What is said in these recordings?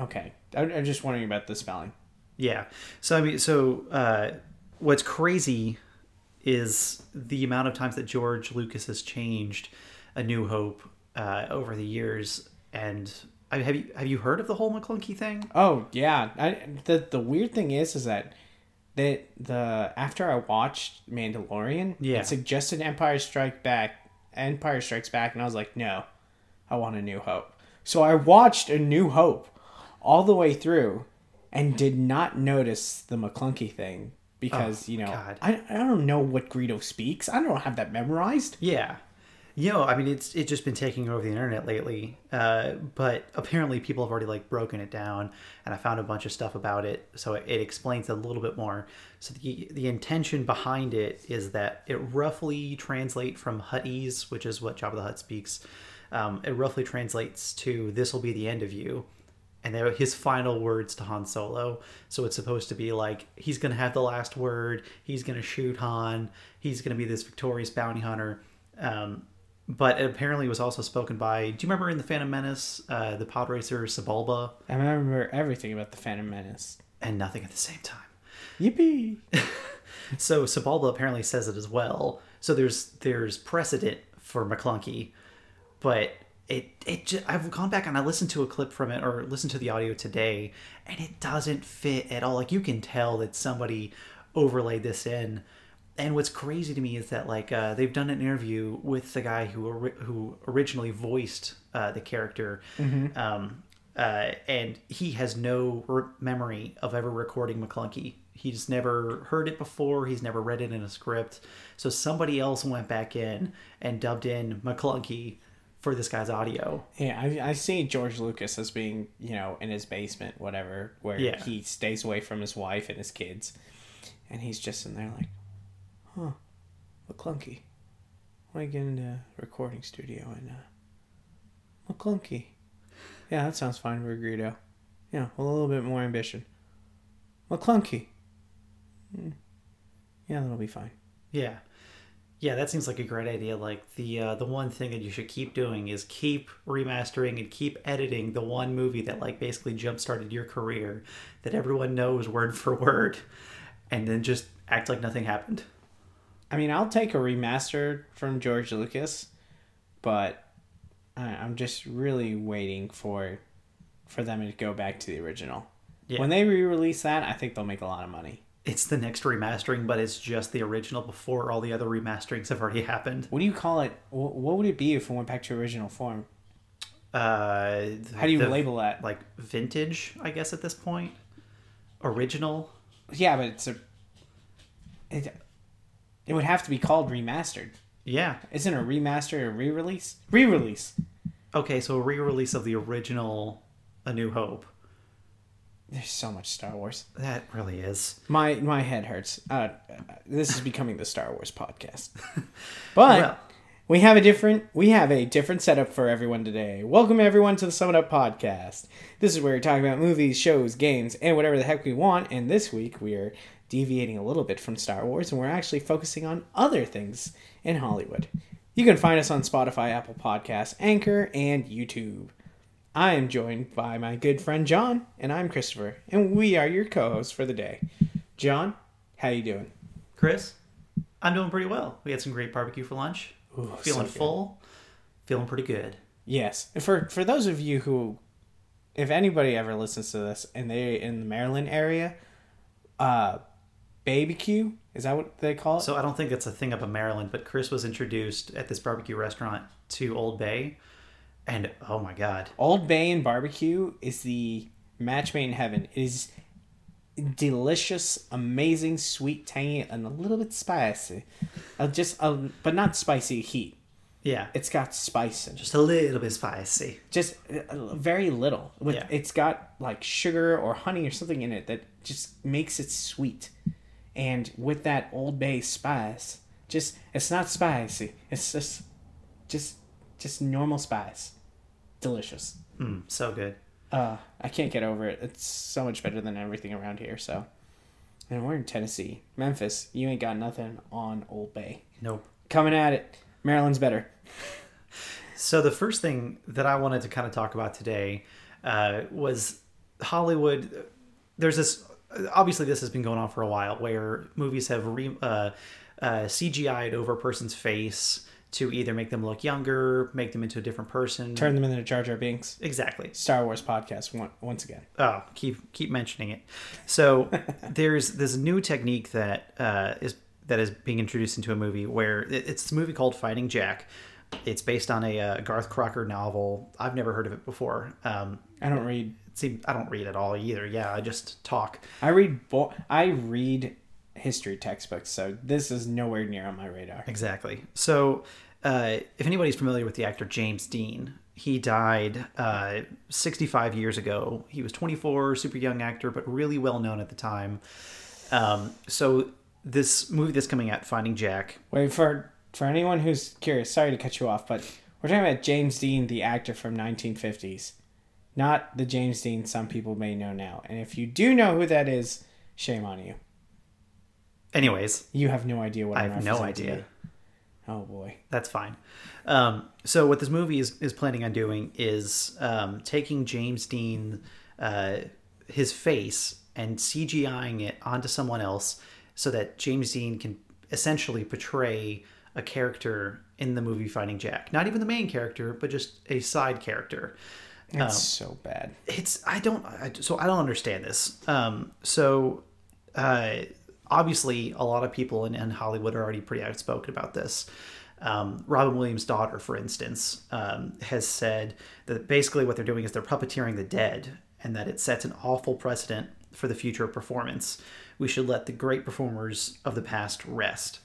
Okay, I'm I'm just wondering about the spelling. Yeah. So I mean, so uh, what's crazy is the amount of times that George Lucas has changed A New Hope uh, over the years. And I have you have you heard of the whole Maclunkey thing? Oh yeah, I, the the weird thing is, is that that the after I watched Mandalorian, Yeah. it suggested Empire Strike Back, Empire Strikes Back, and I was like, no, I want a New Hope. So I watched A New Hope all the way through, and did not notice the Maclunkey thing because Oh, you know God. I I don't know what Greedo speaks. I don't have that memorized. Yeah. You know, I mean, it's it's just been taking over the internet lately. Uh, but apparently, people have already like broken it down, and I found a bunch of stuff about it, so it, it explains a little bit more. So the the intention behind it is that it roughly translates from Huttese, which is what Jabba the Hutt speaks. Um, it roughly translates to "This will be the end of you," and they're his final words to Han Solo. So it's supposed to be like he's gonna have the last word. He's gonna shoot Han. He's gonna be this victorious bounty hunter. Um, but it apparently was also spoken by. Do you remember in the Phantom Menace, uh, the pod racer Sebulba, I remember everything about the Phantom Menace. and nothing at the same time. Yippee! So Sebulba apparently says it as well. So there's there's precedent for Maclunkey, but it it just, I've gone back and I listened to a clip from it or listened to the audio today, and it doesn't fit at all. Like you can tell that somebody overlaid this in. And what's crazy to me is that like uh, they've done an interview with the guy who ori- who originally voiced uh, the character, um, uh, and he has no re- memory of ever recording Maclunkey. He's never heard it before. He's never read it in a script. So somebody else went back in and dubbed in Maclunkey for this guy's audio. Yeah, I, I see George Lucas as being, you know, in his basement, whatever, where Yeah. he stays away from his wife and his kids. And he's just in there like, huh, Maclunkey. Why get into a recording studio and, uh, Maclunkey? Yeah, that sounds fine for Greedo. Yeah, with a little bit more ambition. Maclunkey. Hmm. Yeah, that'll be fine. Yeah. Yeah, that seems like a great idea. Like the uh, the one thing that you should keep doing is keep remastering and keep editing the one movie that like basically jump started your career that everyone knows word for word, and then just act like nothing happened. I mean, I'll take a remaster from George Lucas, but I, I'm just really waiting for for them to go back to the original. Yeah. When they re-release that, I think they'll make a lot of money. It's the next remastering, but it's just the original before all the other remasterings have already happened. What do you call it? What would it be if it went back to original form? Uh, How do you the- label that? Like vintage, I guess at this point. Original. Yeah, but it's a it. It would have to be called remastered. Yeah. Isn't a remaster a re-release? Re-release. Okay, so a re-release of the original A New Hope. There's so much Star Wars. That really is. My my head hurts. Uh, this is becoming the Star Wars podcast. But Well- we have a different we have a different setup for everyone today. Welcome everyone to the Summit Up podcast. This is where we talk about movies, shows, games, and whatever the heck we want. And this week we are deviating a little bit from Star Wars and we're actually focusing on other things in Hollywood. You can find us on Spotify, Apple Podcasts, Anchor, and YouTube. I am joined by my good friend John, and I'm Christopher, and we are your co-hosts for the day. John, how you doing? Chris, I'm doing pretty well. We had some great barbecue for lunch. Ooh, feeling so full. Feeling pretty good. Yes. And For for those of you who, if anybody ever listens to this and they in the Maryland area, uh, BBQ is that what they call it? So I don't think that's a thing up in Maryland, but Chris was introduced at this barbecue restaurant to Old Bay, and oh my god, Old Bay and barbecue is the match made in heaven. It is delicious, amazing, sweet, tangy, and a little bit spicy. Uh, just uh, but not spicy heat. yeah, It's got spice in it. just a little bit spicy. just uh, very little. With, Yeah. It's got like sugar or honey or something in it that just makes it sweet. And with that Old Bay spice, just it's not spicy. It's just just just normal spice. Delicious. Mm, so good. Uh, I can't get over it. It's so much better than everything around here. So, and we're in Tennessee, Memphis. You ain't got nothing on Old Bay. Nope. Coming at it. Maryland's better. So the first thing that I wanted to kind of talk about today uh, was Hollywood, there's this. Obviously, this has been going on for a while, where movies have re, uh, uh, CGI'd over a person's face to either make them look younger, make them into a different person. Turn them into Jar Jar Binks. exactly. Star Wars podcast once again. Oh, keep keep mentioning it. So there's this new technique that uh, is that is being introduced into a movie where it's a movie called Finding Jack. It's based on a uh, Gareth Crocker novel. I've never heard of it before. Um, I don't read. see, I don't read at all either. Yeah, I just talk. I read. Bo- I read history textbooks, so this is nowhere near on my radar. Exactly. So, uh, if anybody's familiar with the actor James Dean, he died uh, 65 years ago. He was 24, super young actor, but really well known at the time. Um, so, this movie that's coming out, Finding Jack, Wait for for anyone who's curious. Sorry to cut you off, but we're talking about James Dean, the actor from 1950s, not the James Dean some people may know now. And if you do know who that is, shame on you. anyways, You have no idea what I have no idea. Oh boy. That's fine. Um, so what this movie is, is planning on doing is um, taking James Dean, uh, his face, and CGIing it onto someone else, so that James Dean can essentially portray a character in the movie Finding Jack. Not even the main character, but just a side character. That's so bad. It's I don't I, so I don't understand this. Um, so uh, obviously, a lot of people in, in Hollywood are already pretty outspoken about this. Um, Robin Williams' daughter, for instance, um, has said that basically what they're doing is they're puppeteering the dead, and that it sets an awful precedent for the future of performance. We should let the great performers of the past rest.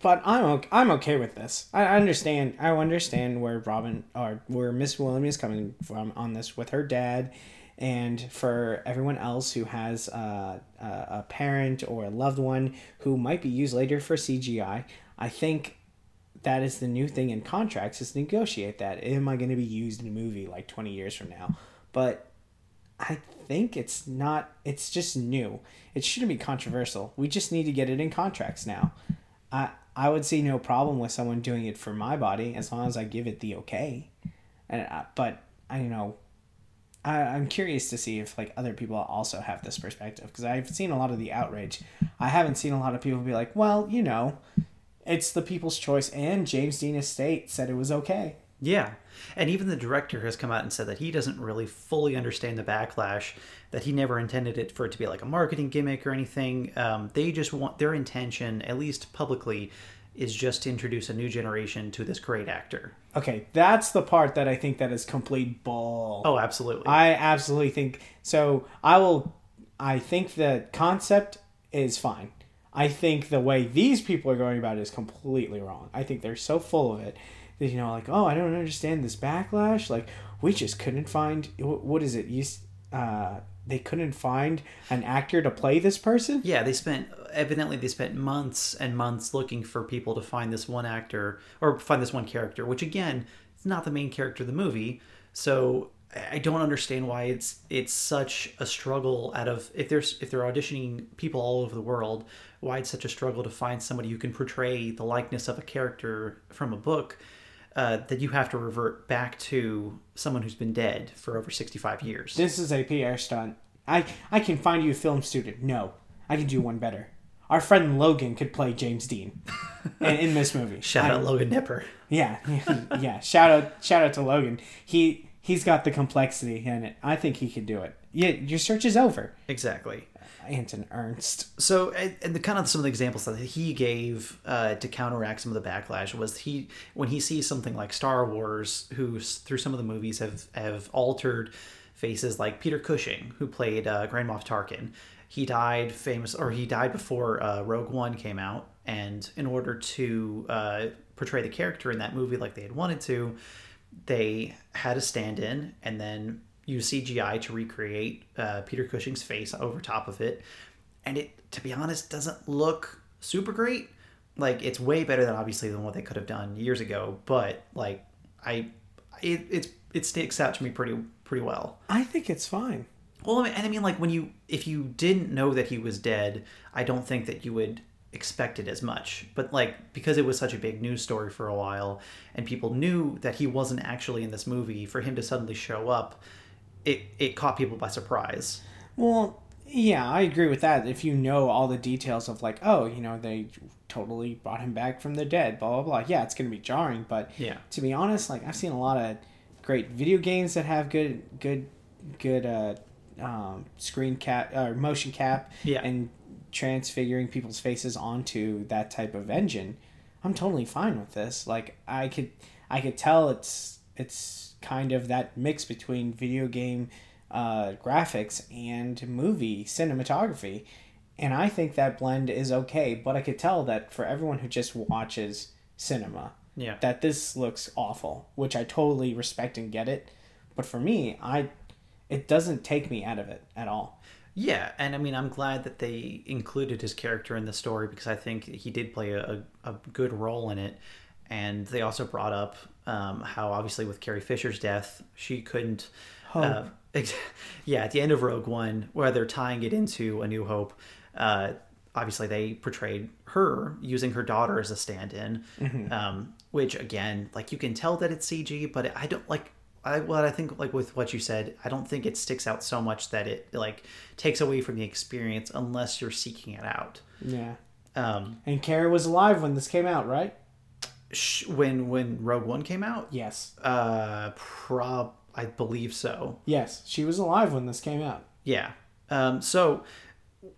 But I'm okay, I'm okay with this. I I understand. I understand where Robin or where Miss Williams is coming from on this with her dad, and for everyone else who has a, a parent or a loved one who might be used later for CGI. I think that is the new thing in contracts is negotiate that. Am I going to be used in a movie like twenty years from now? But I think it's not. It's just new. It shouldn't be controversial. We just need to get it in contracts now. I I would see no problem with someone doing it for my body as long as I give it the okay. And uh, but I you know. I, I'm curious to see if like other people also have this perspective because I've seen a lot of the outrage. I haven't seen a lot of people be like, well, you know, it's the people's choice, and James Dean Estate said it was okay. Yeah. And even the director has come out and said that he doesn't really fully understand the backlash, that he never intended it for it to be like a marketing gimmick or anything. Um, they just want their intention, at least publicly, is just to introduce a new generation to this great actor. Okay, that's the part that I think that is complete bull. Oh, absolutely. I absolutely think so. I will. I think the concept is fine. I think the way these people are going about it is completely wrong. I think they're so full of it that you know, like, oh, I don't understand this backlash. Like, we just couldn't find what is it? You, uh, they couldn't find an actor to play this person. yeah, they spent evidently they spent months and months looking for people to find this one actor or find this one character, which again, it's not the main character of the movie. So I don't understand why it's it's such a struggle out of if there's if they're auditioning people all over the world, why it's such a struggle to find somebody who can portray the likeness of a character from a book. Uh, that you have to revert back to someone who's been dead for over 65 years. This is a PR stunt. I I can find you a film student. No, I can do one better. Our friend Logan could play James Dean in, in this movie. Shout I- out Logan Nipper. Yeah, yeah, yeah. Shout out, shout out to Logan. He he's got the complexity in it. I think he could do it. Yeah, your search is over. Exactly. Anton Ernst. So, and, the kind of some of the examples that he gave uh, to counteract some of the backlash was he when he sees something like Star Wars, who through some of the movies have have altered faces like Peter Cushing, who played uh, Grand Moff Tarkin. He died famous, or he died before uh, Rogue One came out, and in order to uh, portray the character in that movie like they had wanted to, they had a stand-in and then use CGI to recreate uh, Peter Cushing's face over top of it, and it, to be honest, doesn't look super great. Like it's way better than obviously than what they could have done years ago, but like I, it it's it sticks out to me pretty pretty well. I think it's fine. Well, I mean, and I mean, like when you if you didn't know that he was dead, I don't think that you would expect it as much. But like because it was such a big news story for a while, and people knew that he wasn't actually in this movie, for him to suddenly show up, it it caught people by surprise. Well, yeah, I agree with that. If you know all the details of like, oh, you know, they totally brought him back from the dead, blah blah blah. Yeah, it's gonna be jarring, but Yeah. to be honest, like I've seen a lot of great video games that have good good good uh um, screen cap or motion cap Yeah. and transfiguring people's faces onto that type of engine. I'm totally fine with this. Like I could I could tell it's it's kind of that mix between video game uh, graphics and movie cinematography. And I think that blend is okay, but I could tell that for everyone who just watches cinema, Yeah. that this looks awful, which I totally respect and get it. But for me, I it doesn't take me out of it at all. Yeah, and I mean, I'm glad that they included his character in the story because I think he did play a, a, a good role in it. And they also brought up um, how, obviously, with Carrie Fisher's death, she couldn't. Uh, ex- yeah, at the end of Rogue One, where they're tying it into A New Hope, uh, obviously they portrayed her using her daughter as a stand-in, um, which again, like you can tell that it's CG, but I don't like. I what I think like with what you said, I don't think it sticks out so much that it like takes away from the experience unless you're seeking it out. Yeah. Um, And Carrie was alive when this came out, right? Sh- when when Rogue One came out, Yes. uh, prob I believe so. Yes, she was alive when this came out. Yeah. Um, so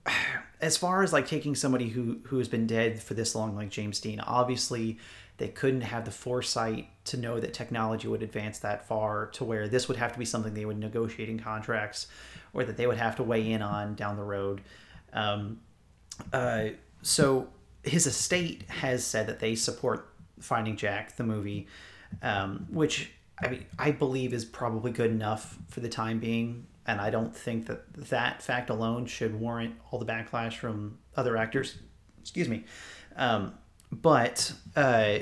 as far as like taking somebody who who has been dead for this long, like James Dean, obviously they couldn't have the foresight to know that technology would advance that far to where this would have to be something they would negotiate in contracts or that they would have to weigh in on down the road. Um, uh, so his estate has said that they support Finding Jack, the movie, um, which I mean I believe is probably good enough for the time being, and I don't think that that fact alone should warrant all the backlash from other actors. Excuse me, um, but uh,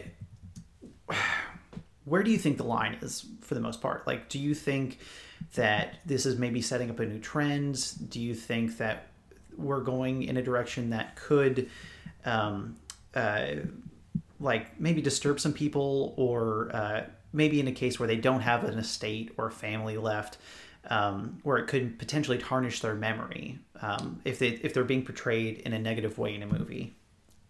where do you think the line is for the most part? Like, do you think that this is maybe setting up a new trend? Do you think that we're going in a direction that could, um, uh, like, maybe disturb some people, or uh, maybe in a case where they don't have an estate or family left, um, where it could potentially tarnish their memory um, if they if they're being portrayed in a negative way in a movie?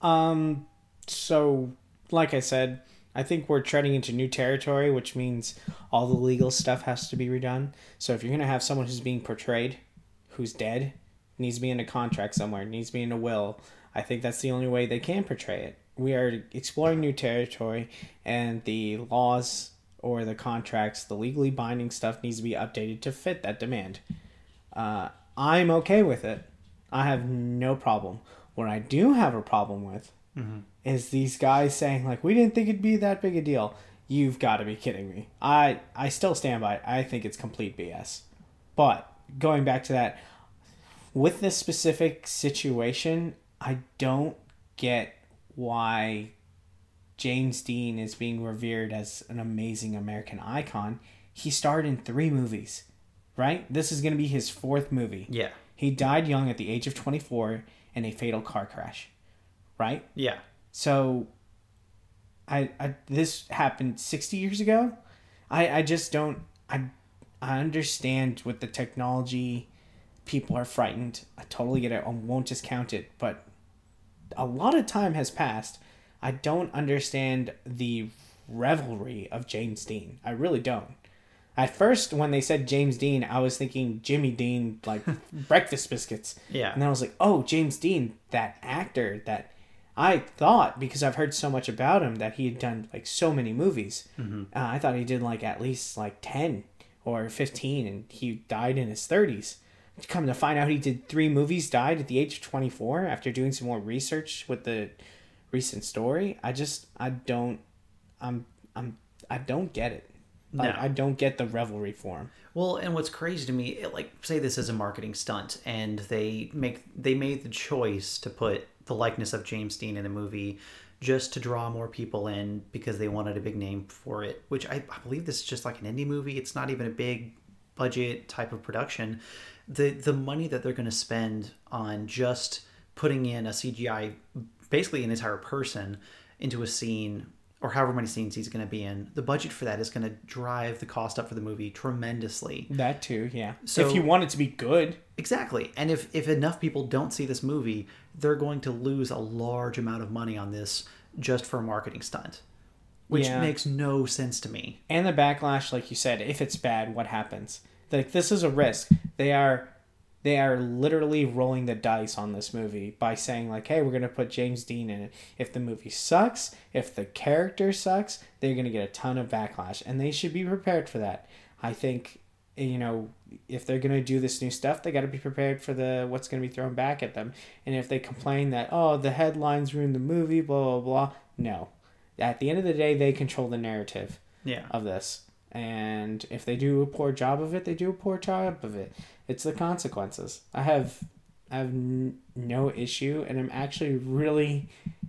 Um, so, like I said, I think we're treading into new territory, which means all the legal stuff has to be redone. So, if you're going to have someone who's being portrayed, who's dead, needs to be in a contract somewhere, needs to be in a will, I think that's the only way they can portray it. We are exploring new territory, and the laws or the contracts, the legally binding stuff needs to be updated to fit that demand. Uh, I'm okay with it. I have no problem. What I do have a problem with is these guys saying like, "We didn't think it'd be that big a deal." You've got to be kidding me. I I still stand by it. I think it's complete BS. But going back to that, with this specific situation, I don't get why James Dean is being revered as an amazing American icon. He starred in three movies, right? This is going to be his fourth movie. Yeah, He died young at the age of 24 in a fatal car crash, right? yeah, So, I, I this happened 60 years ago. I, I just don't I I understand with the technology, people are frightened. I totally get it. I won't discount it, but a lot of time has passed. I don't understand the revelry of James Dean. I really don't. At first, when they said James Dean, I was thinking Jimmy Dean, like breakfast biscuits. Yeah. And then I was like, oh, James Dean, that actor that I thought, because I've heard so much about him, that he had done like so many movies. Uh, I thought he did like at least like 10 or 15, and he died in his 30s. Come to find out, he did three movies, died at the age of 24 after doing some more research with the recent story. I just, I don't, I'm, I'm, I don't get it. Like, No. I don't get the revelry for him. Well, and what's crazy to me, it, like say this is a marketing stunt, and they make they made the choice to put the likeness of James Dean in the movie just to draw more people in because they wanted a big name for it. Which I, I believe this is just like an indie movie. It's not even a big budget type of production. The the money that they're going to spend on just putting in a CGI, basically an entire person into a scene or however many scenes he's going to be in, the budget for that is going to drive the cost up for the movie tremendously. That too, yeah. So- if you want it to be good, Exactly. And if, if enough people don't see this movie, they're going to lose a large amount of money on this just for a marketing stunt, which Yeah. makes no sense to me. and the backlash, like you said, if it's bad, what happens? Like this is a risk. They are they are literally rolling the dice on this movie by saying like, "Hey, we're gonna put James Dean in it. If the movie sucks, if the character sucks, they're gonna get a ton of backlash, and they should be prepared for that." I think you know if they're gonna do this new stuff, they got to be prepared for the what's gonna be thrown back at them. And if they complain that oh the headlines ruined the movie, blah blah blah, no. At the end of the day, they control the narrative Yeah. of this. And if they do a poor job of it, they do a poor job of it. It's the consequences. I have I have n- no issue, and I'm actually really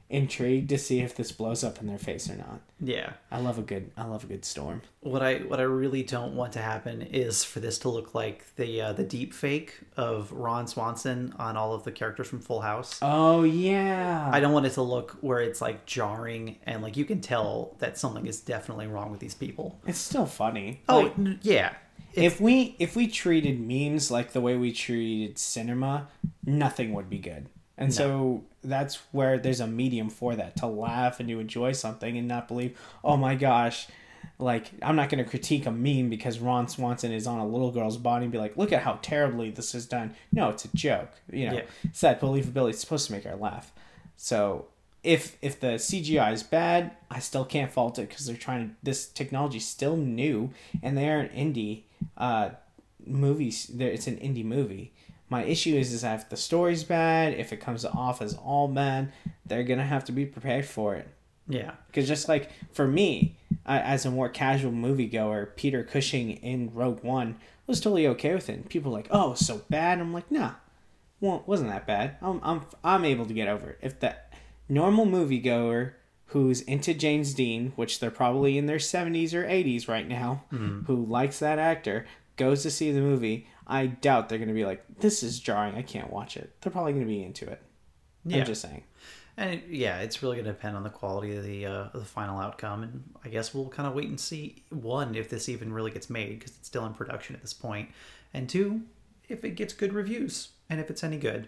intrigued to see if this blows up in their face or not. Yeah. I love a good I love a good storm. What I what I really don't want to happen is for this to look like the uh, the deep fake of Ron Swanson on all of the characters from Full House. Oh yeah. I don't want it to look where it's like jarring and like you can tell that something is definitely wrong with these people. it's still funny. Oh Like, n- yeah, if we if we treated memes like the way we treated cinema, nothing would be good. And so that's where there's a medium for that to laugh and to enjoy something and not believe, oh my gosh, like I'm not going to critique a meme because Ron Swanson is on a little girl's body and be like, look at how terribly this is done. No, it's a joke. You know, Yeah. it's that believability. It's supposed to make her laugh. So if if the CGI is bad, I still can't fault it because they're trying to. This technology's still new, and they are an indie uh, movies. There, it's an indie movie. My issue is is that if the story's bad, if it comes off as all bad, they're gonna have to be prepared for it. yeah, Because just like for me, I, as a more casual moviegoer, Peter Cushing in Rogue One was totally okay with it. And people like, "Oh, so bad." I'm like, "Nah, well, wasn't that bad. I'm I'm I'm able to get over it." If the normal moviegoer who's into James Dean, which they're probably in their 70s or 80s right now, mm-hmm. who likes that actor, goes to see the movie, I doubt they're going to be like, "This is jarring. I can't watch it." They're probably going to be into it. yeah. I'm just saying. And it- yeah, it's really going to depend on the quality of the uh, of the final outcome, and I guess we'll kind of wait and see one if this even really gets made because it's still in production at this point, and two if it gets good reviews and if it's any good.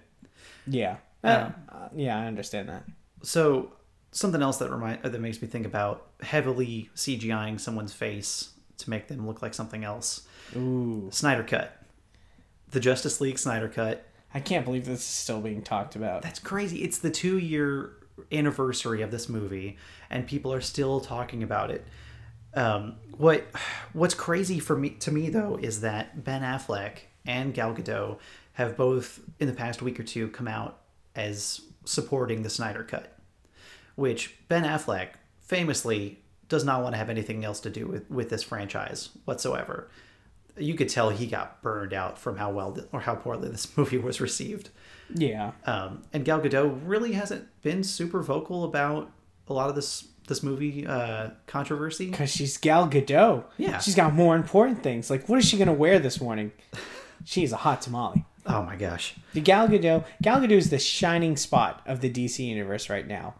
Yeah. Um, Uh, yeah, I understand that. So something else that remind that makes me think about heavily CGIing someone's face to make them look like something else. Ooh. Snyder cut, the Justice League Snyder cut. I can't believe this is still being talked about. That's crazy. It's the two year anniversary of this movie, and people are still talking about it. Um, what What's crazy for me to me though is that Ben Affleck and Gal Gadot have both in the past week or two come out as supporting the Snyder Cut, which Ben Affleck famously does not want to have anything else to do with with this franchise whatsoever. You could tell he got burned out from how well or how poorly this movie was received. Yeah. Um, and Gal Gadot really hasn't been super vocal about a lot of this this movie uh, controversy. Because she's Gal Gadot. Yeah. She's got more important things. Like, what is she going to wear this morning? She's a hot tamale. Oh my gosh! The Gal Gadot, Gal Gadot is the shining spot of the DC universe right now.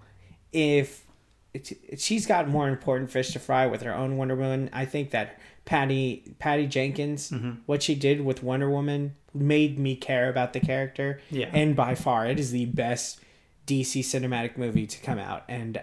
If it's, she's got more important fish to fry with her own Wonder Woman, I think that Patty Patty Jenkins, Mm-hmm. what she did with Wonder Woman, made me care about the character. Yeah. and by far, it is the best DC cinematic movie to come out. And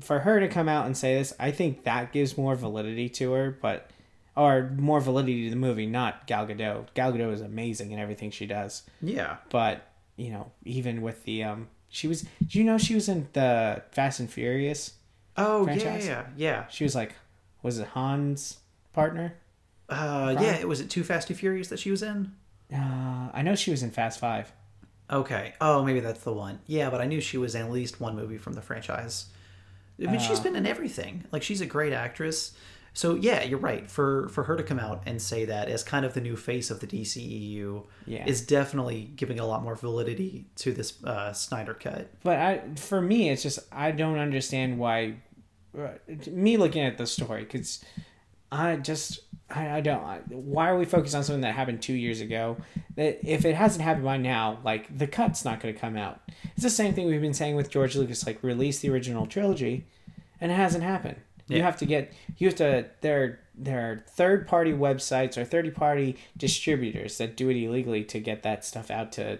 for her to come out and say this, I think that gives more validity to her, but or more validity to the movie, not Gal Gadot. Gal Gadot is amazing in everything she does Yeah. but you know even with the um she was do you know she was in the fast and furious Oh Franchise? yeah, yeah, she was like was it han's partner yeah. Uh, yeah. It was it Too Fast and Furious that she was in? uh i know she was in fast five Okay. Oh, maybe that's the one. Yeah, but I knew she was in at least one movie from the franchise. I mean, she's been in everything. Like she's a great actress. So yeah, you're right. For for her to come out and say that as kind of the new face of the DCEU Yeah. is definitely giving a lot more validity to this uh, Snyder cut. but i for me it's just i don't understand why uh, me looking at the story because i just I, I don't I- why are we focused on something that happened two years ago that if it hasn't happened by now like the cut's not going to come out it's the same thing we've been saying with george lucas like release the original trilogy and it hasn't happened. You have to get you have to there there are third party websites or third party distributors that do it illegally to get that stuff out to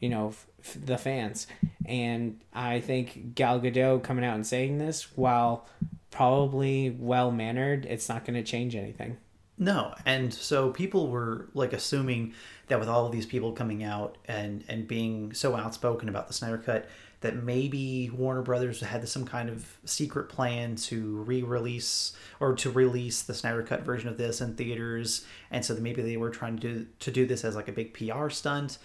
you know f- f- the fans. And I think Gal Gadot coming out and saying this, while probably well mannered, it's not going to change anything. No, and so people were like assuming that with all of these people coming out and and being so outspoken about the Snyder Cut, that maybe Warner Brothers had some kind of secret plan to re-release or to release the Snyder Cut version of this in theaters, and so maybe they were trying to do to do this as like a big PR stunt.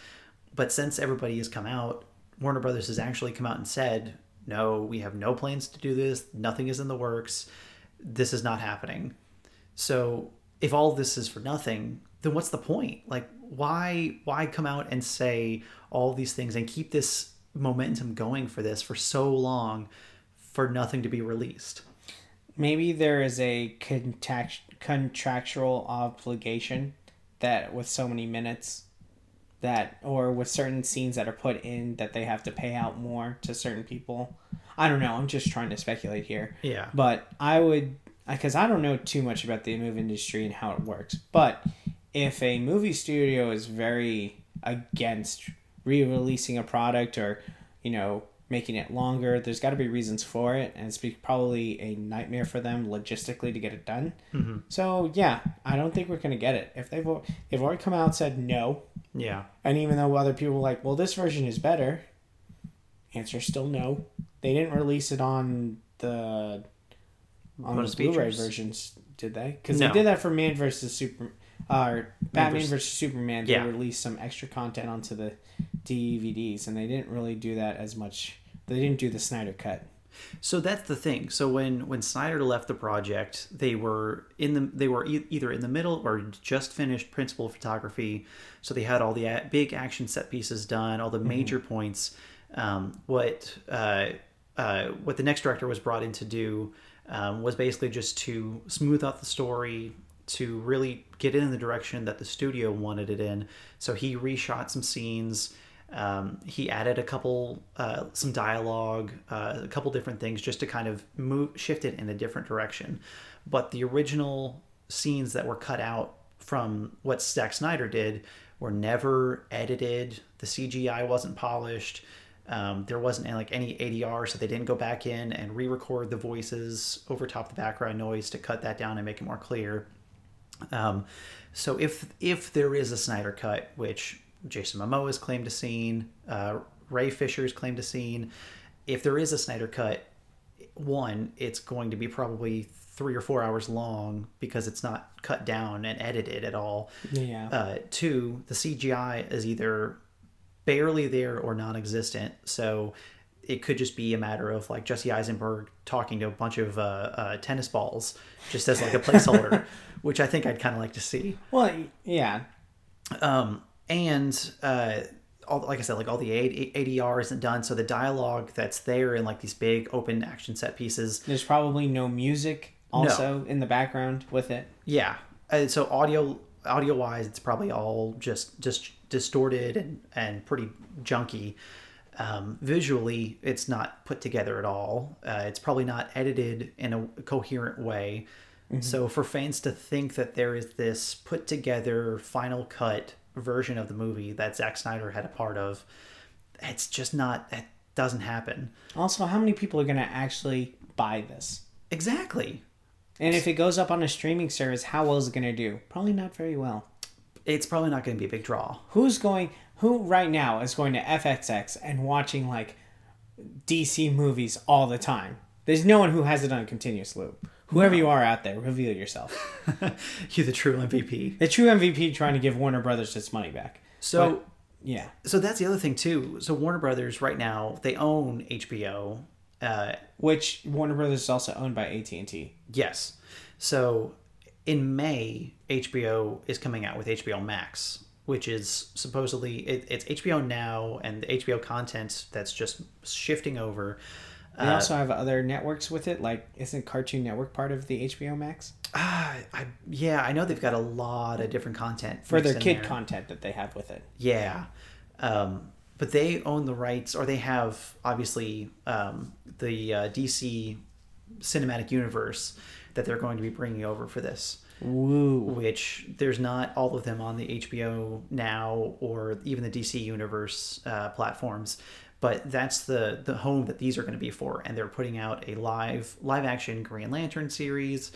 But since everybody has come out, Warner Brothers has actually come out and said, "No, we have no plans to do this. Nothing is in the works. This is not happening." So if all this is for nothing, then what's the point? Like why why come out and say all these things and keep this momentum going for this for so long for nothing to be released? Maybe there is a contact, contractual obligation that with so many minutes that or with certain scenes that are put in that they have to pay out more to certain people. I don't know. I'm just trying to speculate here. Yeah. But I would because I don't know too much about the movie industry and how it works. But if a movie studio is very against re-releasing a product or you know making it longer, there's got to be reasons for it, and it's probably a nightmare for them logistically to get it done. Mm-hmm. So yeah, I don't think we're gonna get it. If they've they've already come out and said no, Yeah. and even though other people were like, well, this version is better, answer still no. They didn't release it on the on Bonus the Blu-ray features? versions, did they? Because No. they did that for Man versus Super, uh, Batman vers- versus Superman. They Yeah. released some extra content onto the DVDs, and they didn't really do that as much. They didn't do the Snyder cut. So that's the thing. So when when Snyder left the project, they were in the they were e- either in the middle or just finished principal photography. So they had all the a- big action set pieces done, all the major points. Um, what uh, uh, what the next director was brought in to do um, was basically just to smooth out the story, to really get it in the direction that the studio wanted it in. So he reshot some scenes. Um, he added a couple, uh, some dialogue, uh, a couple different things just to kind of move, shift it in a different direction. But the original scenes that were cut out from what Zack Snyder did were never edited. The CGI wasn't polished. Um, there wasn't like any ADR, so they didn't go back in and re-record the voices over top the background noise to cut that down and make it more clear. Um, so if if there is a Snyder cut, which Jason Momoa's claimed to seen, uh, Ray Fisher's claimed to seen, if there is a Snyder cut, one, it's going to be probably three or four hours long because it's not cut down and edited at all. Yeah. Uh, two, the CGI is either barely there or non-existent, so it could just be a matter of like Jesse Eisenberg talking to a bunch of uh, uh, tennis balls just as like a placeholder, which I think I'd kind of like to see. well, yeah. Um, and uh, all, like I said, like all the ADR isn't done, so the dialogue that's there in like these big open action set pieces There's probably no music also in the background with it. Yeah. Uh, so audio audio wise, it's probably all just just distorted and and pretty junky. Um, visually, it's not put together at all. Uh, it's probably not edited in a coherent way. So for fans to think that there is this put together final cut version of the movie that Zack Snyder had a part of, it's just not. It doesn't happen. Also, how many people are going to actually buy this? Exactly. And if it goes up on a streaming service, how well is it going to do? Probably not very well. It's probably not going to be a big draw. Who's going? Who right now is going to FXX and watching like DC movies all the time? There's no one who has it on a continuous loop. Whoever you are out there, reveal yourself. You're the true MVP. The true MVP trying to give Warner Brothers its money back. So. But, yeah, so that's the other thing too. So Warner Brothers right now they own HBO. Uh, which Warner Brothers is also owned by AT and T. yes. So in May, HBO is coming out with HBO Max, which is supposedly it, it's HBO now and the HBO content that's just shifting over. They also have other networks with it. Like, isn't Cartoon Network part of the HBO Max Ah, I, yeah, I know they've got a lot of different content for their kid there. content that they have with it? Yeah. Um, but they own the rights, or they have obviously um, the uh, DC cinematic universe that they're going to be bringing over for this. Woo. Which there's not all of them on the HBO now or even the DC Universe uh, platforms, but that's the the home that these are going to be for. And they're putting out a live live action Green Lantern series.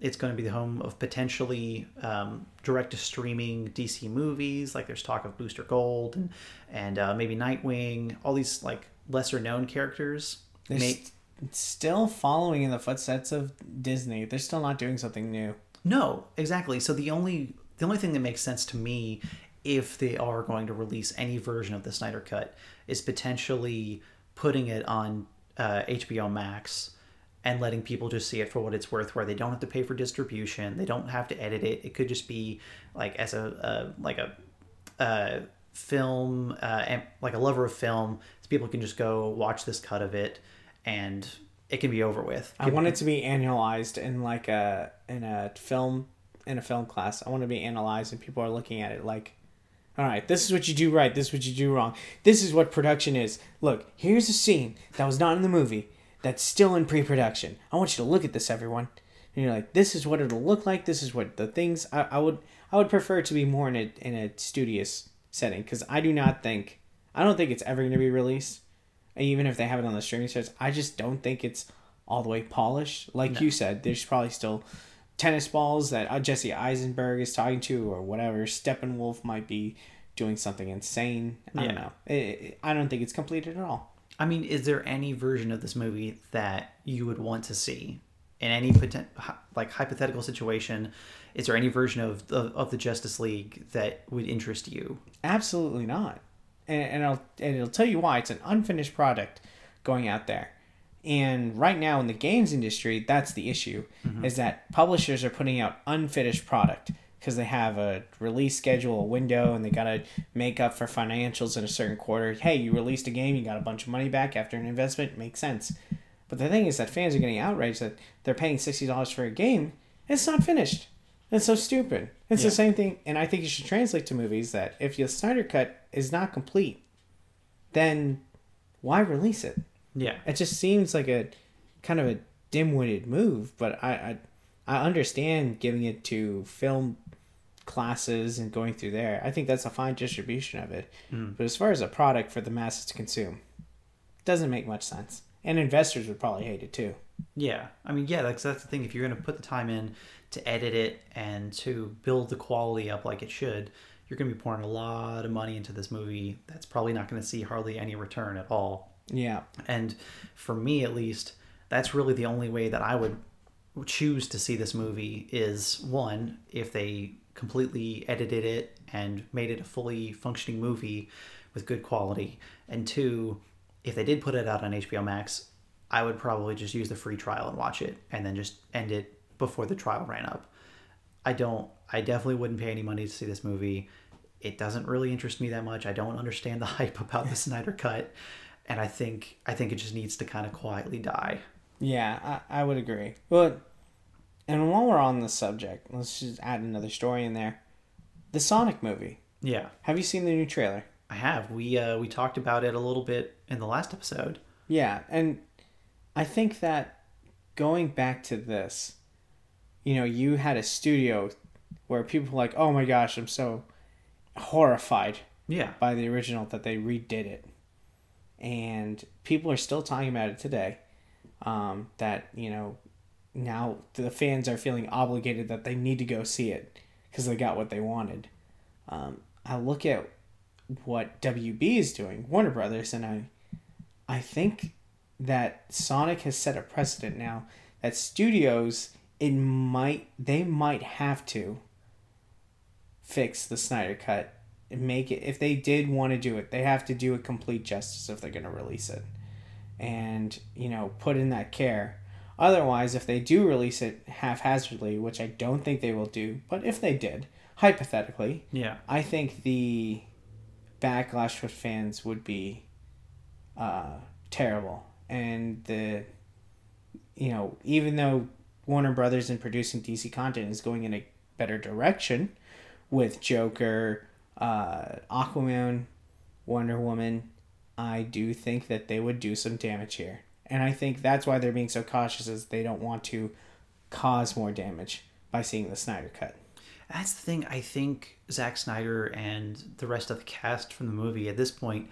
It's going to be the home of potentially um, direct to streaming DC movies. Like there's talk of Booster Gold and and uh, maybe Nightwing. All these like lesser known characters. They're st- still following in the footsteps of Disney. They're still not doing something new. No, exactly. So the only the only thing that makes sense to me if they are going to release any version of the Snyder Cut is potentially putting it on uh, HBO Max and letting people just see it for what it's worth, where they don't have to pay for distribution, they don't have to edit it. It could just be like as a, like a, a film, uh, like a lover of film, so people can just go watch this cut of it, and it can be over with. I want it to be annualized in like a in a film in a film class. I want to be analyzed and people are looking at it like, all right, this is what you do right. This is what you do wrong. This is what production is. Look, here's a scene that was not in the movie that's still in pre-production. I want you to look at this, everyone. And you're like, this is what it'll look like. This is what the things. I, I would I would prefer it to be more in a in a studious setting because I do not think I don't think it's ever going to be released even if they have it on the streaming service, I just don't think it's all the way polished. Like you said, there's probably still tennis balls that uh, Jesse Eisenberg is talking to, or whatever. Steppenwolf might be doing something insane. I don't know. It, it- I don't think it's completed at all. I mean, is there any version of this movie that you would want to see in any poten- like hypothetical situation? Is there any version of, of of the Justice League that would interest you? Absolutely not. And, and, I'll, and it'll tell you why. It's an unfinished product going out there. And right now in the games industry, that's the issue, mm-hmm. is that publishers are putting out unfinished product because they have a release schedule, a window, and they got to make up for financials in a certain quarter. Hey, you released a game, you got a bunch of money back after an investment, makes sense. But the thing is that fans are getting outraged that they're paying $60 for a game, and it's not finished. It's so stupid. It's Yeah. the same thing, and I think you should translate to movies that if your Snyder Cut is not complete, then why release it? Yeah, It just seems like a kind of a dim-witted move, but I I, I understand giving it to film classes and going through there. I think that's a fine distribution of it. Hmm. But as far as a product for the masses to consume, doesn't make much sense. And investors would probably hate it too. Yeah. I mean, yeah, that's that's the thing. If you're going to put the time in to edit it and to build the quality up like it should, you're going to be pouring a lot of money into this movie. That's probably not going to see hardly any return at all. Yeah. And for me, at least, that's really the only way that I would choose to see this movie is one, if they completely edited it and made it a fully functioning movie with good quality, and two, if they did put it out on HBO Max, I would probably just use the free trial and watch it and then just end it before the trial ran up. I don't, I definitely wouldn't pay any money to see this movie. It doesn't really interest me that much. I don't understand the hype about the Snyder Cut and I think I think it just needs to kind of quietly die. Yeah, I, I would agree. Well, and while we're on the subject, let's just add another story in there. The Sonic movie. Yeah, Have you seen the new trailer? I have. We uh, we talked about it a little bit in the last episode. Yeah, and I think that going back to this, you know, you had a studio where people were like, "Oh my gosh, I'm so horrified Yeah, by the original that they redid it," and people are still talking about it today. Um, that you know, now the fans are feeling obligated that they need to go see it because they got what they wanted. Um, I look at what WB is doing, Warner Brothers, and I, I think that Sonic has set a precedent now that studios it might they might have to fix the Snyder cut and make it if they did want to do it they have to do it complete justice if they're going to release it. And you know put in that care. Otherwise if they do release it haphazardly which I don't think they will do but if they did hypothetically yeah, I think the backlash with fans would be uh, terrible, and the you know even though Warner Brothers in producing DC content is going in a better direction with Joker, uh, Aquaman, Wonder Woman, I do think that they would do some damage here, And I think that's why they're being so cautious is they don't want to cause more damage by seeing the Snyder cut. That's the thing. I think Zack Snyder and the rest of the cast from the movie at this point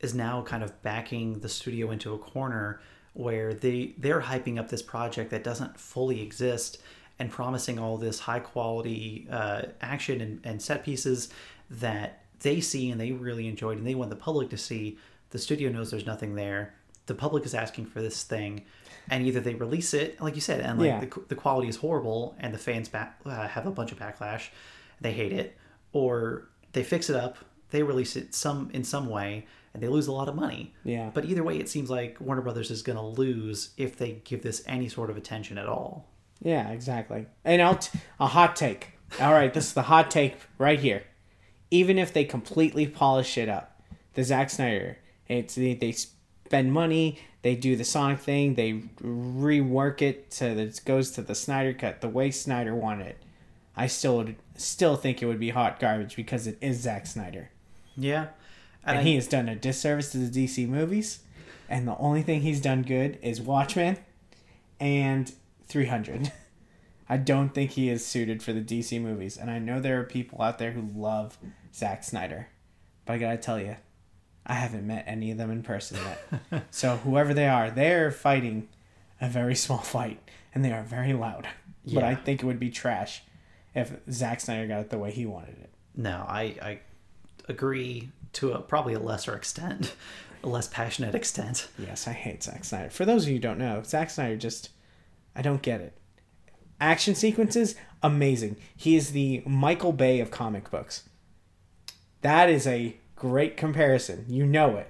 is now kind of backing the studio into a corner where they they're hyping up this project that doesn't fully exist and promising all this high quality uh, action and, and set pieces that they see and they really enjoyed and they want the public to see. The studio knows there's nothing there. The public is asking for this thing, and either they release it, like you said, and like Yeah. the, the quality is horrible, and the fans back, uh, have a bunch of backlash, they hate it, or they fix it up, they release it some in some way, and they lose a lot of money. Yeah. But either way, it seems like Warner Brothers is going to lose if they give this any sort of attention at all. Yeah, exactly. And I'll t- a hot take. All right, this is the hot take right here. Even if they completely polish it up, the Zack Snyder, it's they, they spend money, they do the Sonic thing, they rework it so that it goes to the Snyder cut the way Snyder wanted it. I still would still think it would be hot garbage because it is Zack Snyder, Yeah. And, I- he has done a disservice to the DC movies. And the only thing he's done good is Watchmen and 300. I don't think he is suited for the DC movies. And I know there are people out there who love Zack Snyder. But I gotta tell you, I haven't met any of them in person yet. so whoever they are, they're fighting a very small fight. And they are very loud. But I think it would be trash if Zack Snyder got it the way he wanted it. No, I, I agree to a probably a lesser extent, a less passionate extent. Yes, I hate Zack Snyder. For those of you who don't know, Zack Snyder just I don't get it. Action sequences, amazing. He is the Michael Bay of comic books. That is a great comparison. You know it.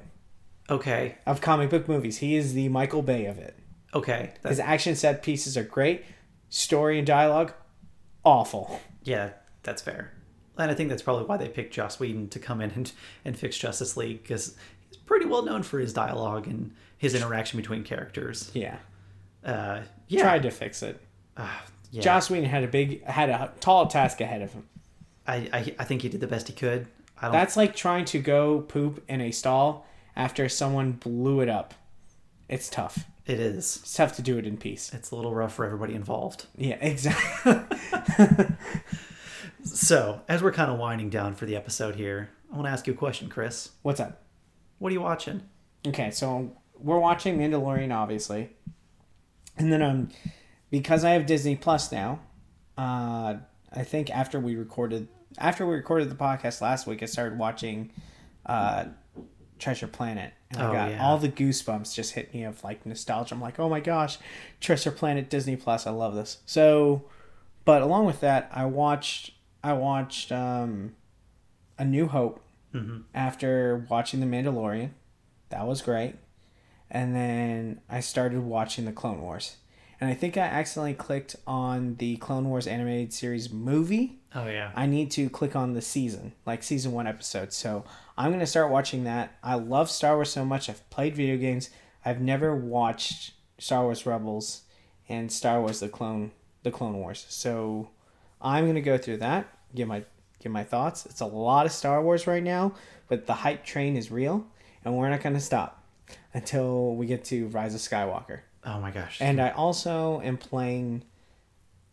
Okay, Of comic book movies. He is the Michael Bay of it. okay, that's, His action set pieces are great. Story and dialogue, awful. yeah, that's fair. And I think that's probably why they picked Joss Whedon to come in and, and fix Justice League because he's pretty well known for his dialogue and his interaction between characters. Yeah. Uh, yeah, Tried to fix it. Ah, yeah. Joss Whedon had a big had a tall task ahead of him. I, I I think he did the best he could. I don't. That's like trying to go poop in a stall after someone blew it up. It's tough. it is. It's tough to do it in peace. It's a little rough for everybody involved. Yeah, exactly. So, as we're kind of winding down for the episode here, I want to ask you a question, Chris. What's up? What are you watching? Okay, so we're watching Mandalorian, obviously, and then um, because I have Disney Plus now, uh, I think after we recorded after we recorded the podcast last week, I started watching, uh, Treasure Planet, and I Oh, got yeah. all the goosebumps just hit me of like nostalgia. I'm like, oh my gosh, Treasure Planet, Disney Plus, I love this. So, but along with that, I watched I watched um, A New Hope Mm-hmm. after watching The Mandalorian. That was great. And then I started watching The Clone Wars. And I think I accidentally clicked on the Clone Wars animated series movie. Oh yeah. I need to click on the season, like season one episode. So I'm going to start watching that. I love Star Wars so much. I've played video games. I've never watched Star Wars Rebels and Star Wars the Clone the Clone Wars. So I'm going to go through that, give my give my thoughts. It's a lot of Star Wars right now, but the hype train is real and we're not going to stop until we get to Rise of Skywalker. oh my gosh. And I also am playing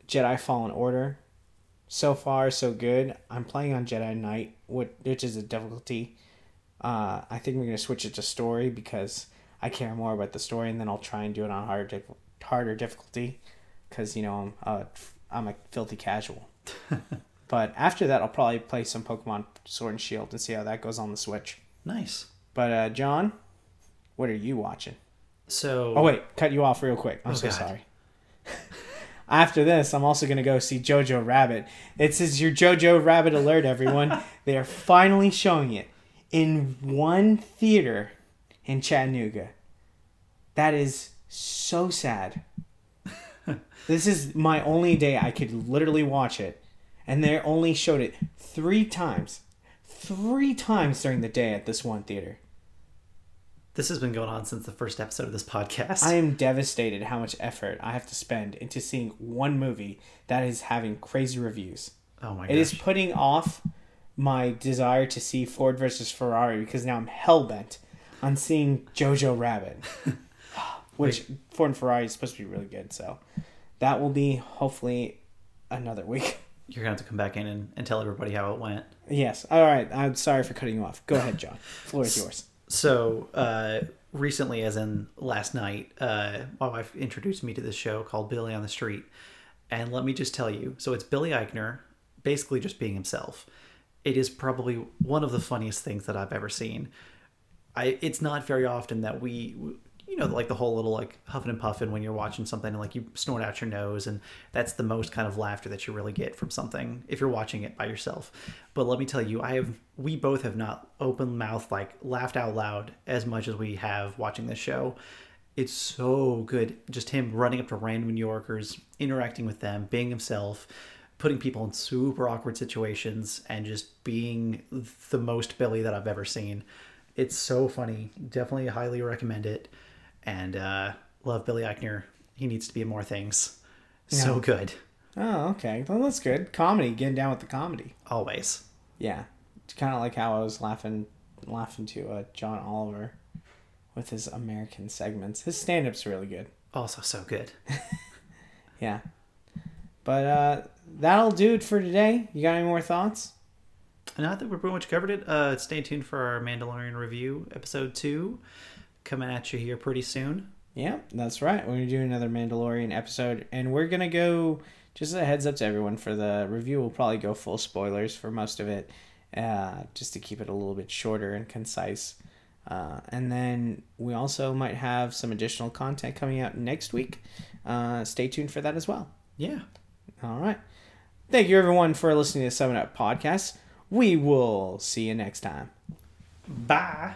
Jedi Fallen Order. So far, so good. I'm playing on Jedi Knight, which which is a difficulty. Uh, I think we're gonna switch it to story because I care more about the story, and then I'll try and do it on harder harder difficulty, because you know I'm uh, I'm a filthy casual. but after that, I'll probably play some Pokemon Sword and Shield and see how that goes on the Switch. nice. But uh, John, what are you watching? So. Oh wait, cut you off real quick. I'm Oh, so God. sorry. After this, I'm also gonna go see Jojo Rabbit. It's is your Jojo Rabbit alert, everyone. they are finally showing it in one theater in Chattanooga. That is so sad. This is my only day I could literally watch it, and they only showed it three times, three times during the day at this one theater. This has been going on since the first episode of this podcast. I am devastated how much effort I have to spend into seeing one movie that is having crazy reviews. oh my It gosh. is putting off my desire to see Ford versus Ferrari because now I'm hell bent on seeing Jojo Rabbit. which Ford and Ferrari is supposed to be really good. So that will be hopefully another week. You're gonna have to come back in and, and tell everybody how it went. Yes. All right. I'm sorry for cutting you off. Go ahead, John. Floor is yours. So uh, recently, as in last night, uh, my wife introduced me to this show called Billy on the Street, and let me just tell you, so it's Billy Eichner, basically just being himself. It is probably one of the funniest things that I've ever seen. I it's not very often that we you know like the whole little like huffing and puffing when you're watching something and like you snort out your nose and that's the most kind of laughter that you really get from something if you're watching it by yourself. But let me tell you i have we both have not open mouth like laughed out loud as much as we have watching this show. It's so good just him running up to random new yorkers interacting with them being himself putting people in super awkward situations and just being the most billy that i've ever seen. It's so funny. Definitely highly recommend it and uh, love Billy Eichner. He needs to be in more things. So good, Oh, okay. Well, that's good. Comedy, getting down with the comedy. always. Yeah, it's kind of like how I was laughing, laughing to uh, John Oliver with his American segments. His stand-up's really good. Also so good. Yeah, but uh, that'll do it for today. You got any more thoughts? I think we're pretty much covered it. Uh, stay tuned for our Mandalorian review, episode two, coming at you here pretty soon. Yeah, that's right. We're gonna do another Mandalorian episode, and we're gonna go. Just a heads up to everyone for the review. We'll probably go full spoilers for most of it, uh, just to keep it a little bit shorter and concise. Uh, and then we also might have some additional content coming out next week. Uh, stay tuned for that as well. Yeah. All right. Thank you, everyone, for listening to Seven Up Podcast. We will see you next time. Bye.